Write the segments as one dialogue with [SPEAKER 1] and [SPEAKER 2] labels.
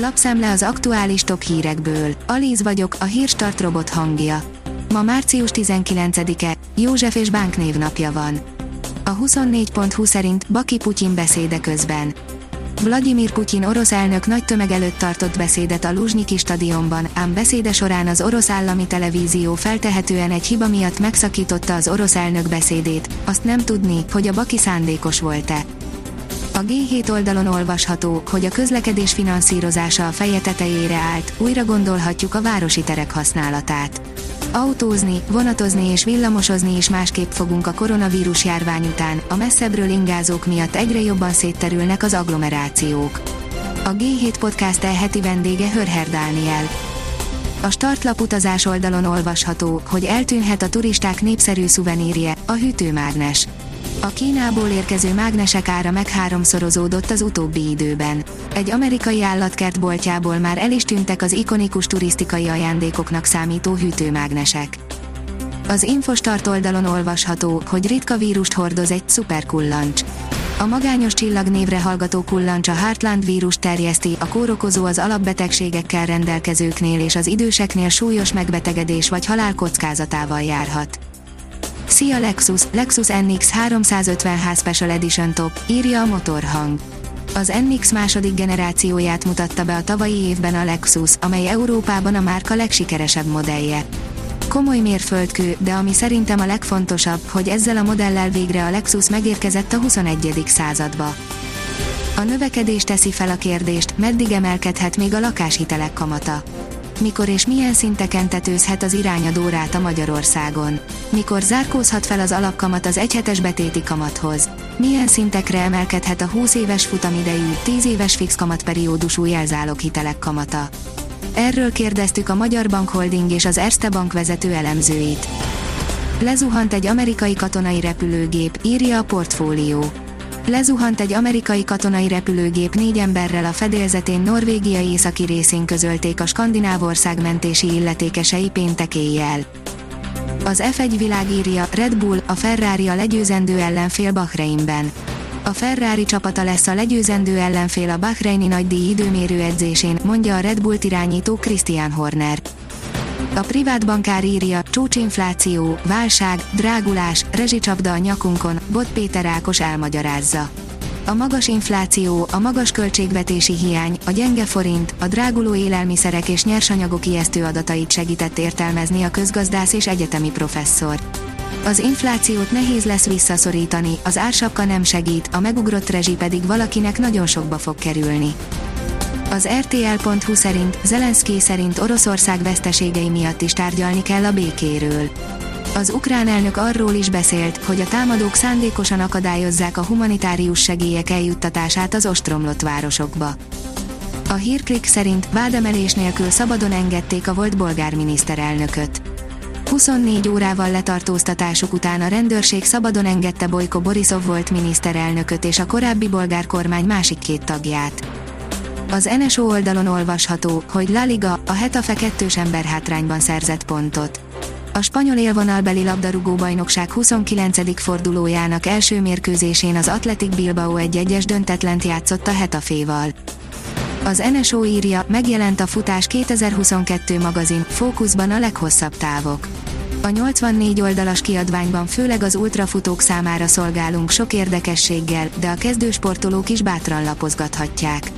[SPEAKER 1] Lapszemle az aktuális top hírekből. Alíz vagyok, a hírstart robot hangja. Ma március 19-e, József és Bánk névnapja van. A 24.20 szerint Baki Putyin beszéde közben. Vladimir Putyin orosz elnök nagy tömeg előtt tartott beszédet a Luzsnyiki stadionban, ám beszéde során az orosz állami televízió feltehetően egy hiba miatt megszakította az orosz elnök beszédét, azt nem tudni, hogy a Baki szándékos volt-e. A G7 oldalon olvasható, hogy a közlekedés finanszírozása a feje tetejére állt, újra gondolhatjuk a városi terek használatát. Autózni, vonatozni és villamosozni is másképp fogunk a koronavírus járvány után, a messzebbről ingázók miatt egyre jobban szétterülnek az agglomerációk. A G7 Podcast e heti vendége Hörher Dániel. A startlap utazás oldalon olvasható, hogy eltűnhet a turisták népszerű szuvenírje, a hűtőmágnes. A Kínából érkező mágnesek ára meg háromszorozódott az utóbbi időben. Egy amerikai állatkert boltjából már el is tűntek az ikonikus turisztikai ajándékoknak számító hűtőmágnesek. Az Infostart oldalon olvasható, hogy ritka vírust hordoz egy szuperkullancs. A magányos csillag névre hallgató kullancs a Heartland vírus terjeszti, a kórokozó az alapbetegségekkel rendelkezőknél és az időseknél súlyos megbetegedés vagy halál kockázatával járhat. Szia Lexus, Lexus NX 350h Special Edition Top, írja a motorhang. Az NX második generációját mutatta be a tavalyi évben a Lexus, amely Európában a márka legsikeresebb modellje. Komoly mérföldkő, de ami szerintem a legfontosabb, hogy ezzel a modellel végre a Lexus megérkezett a 21. századba. A növekedés teszi fel a kérdést, meddig emelkedhet még a lakáshitelek kamata mikor és milyen szinteken tetőzhet az irányadó ráta Magyarországon. Mikor zárkózhat fel az alapkamat az egyhetes betéti kamathoz. Milyen szintekre emelkedhet a 20 éves futamidejű, 10 éves fix kamatperiódusú hitelek kamata. Erről kérdeztük a Magyar Bank Holding és az Erste Bank vezető elemzőit. Lezuhant egy amerikai katonai repülőgép, írja a portfólió Lezuhant egy amerikai katonai repülőgép négy emberrel a fedélzetén Norvégia északi részén közölték a skandináv ország mentési illetékesei péntek éjjel. Az F1 világírja, Red Bull, a Ferrari a legyőzendő ellenfél Bahreinben. A Ferrari csapata lesz a legyőzendő ellenfél a Bahreini nagydíj időmérő edzésén, mondja a Red Bullt irányító Christian Horner. A privát bankár írja, csúcsinfláció, válság, drágulás, rezsicsapda a nyakunkon, Bot Péter Ákos elmagyarázza. A magas infláció, a magas költségvetési hiány, a gyenge forint, a dráguló élelmiszerek és nyersanyagok ijesztő adatait segített értelmezni a közgazdász és egyetemi professzor. Az inflációt nehéz lesz visszaszorítani, az ársapka nem segít, a megugrott rezsi pedig valakinek nagyon sokba fog kerülni. Az RTL.hu szerint Zelenszky szerint Oroszország veszteségei miatt is tárgyalni kell a békéről. Az ukrán elnök arról is beszélt, hogy a támadók szándékosan akadályozzák a humanitárius segélyek eljuttatását az ostromlott városokba. A hírklik szerint vádemelés nélkül szabadon engedték a volt bolgár miniszterelnököt. 24 órával letartóztatásuk után a rendőrség szabadon engedte Bojko Borisov volt miniszterelnököt és a korábbi bolgár kormány másik két tagját. Az NSO oldalon olvasható, hogy La Liga, a Hetafe kettős ember hátrányban szerzett pontot. A spanyol élvonalbeli labdarúgó bajnokság 29. fordulójának első mérkőzésén az Athletic Bilbao egy egyes döntetlent játszott a Hetaféval. Az NSO írja, megjelent a Futás 2022 magazin, fókuszban a leghosszabb távok. A 84 oldalas kiadványban főleg az ultrafutók számára szolgálunk sok érdekességgel, de a kezdősportolók is bátran lapozgathatják.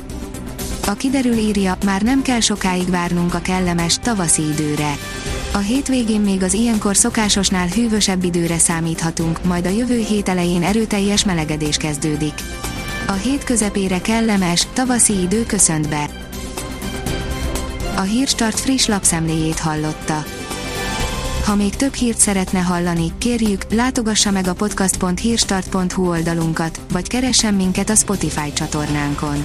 [SPEAKER 1] A kiderül írja, már nem kell sokáig várnunk a kellemes, tavaszi időre. A hétvégén még az ilyenkor szokásosnál hűvösebb időre számíthatunk, majd a jövő hét elején erőteljes melegedés kezdődik. A hét közepére kellemes, tavaszi idő köszönt be. A Hírstart friss lapszemléjét hallotta. Ha még több hírt szeretne hallani, kérjük, látogassa meg a podcast.hírstart.hu oldalunkat, vagy keressen minket a Spotify csatornánkon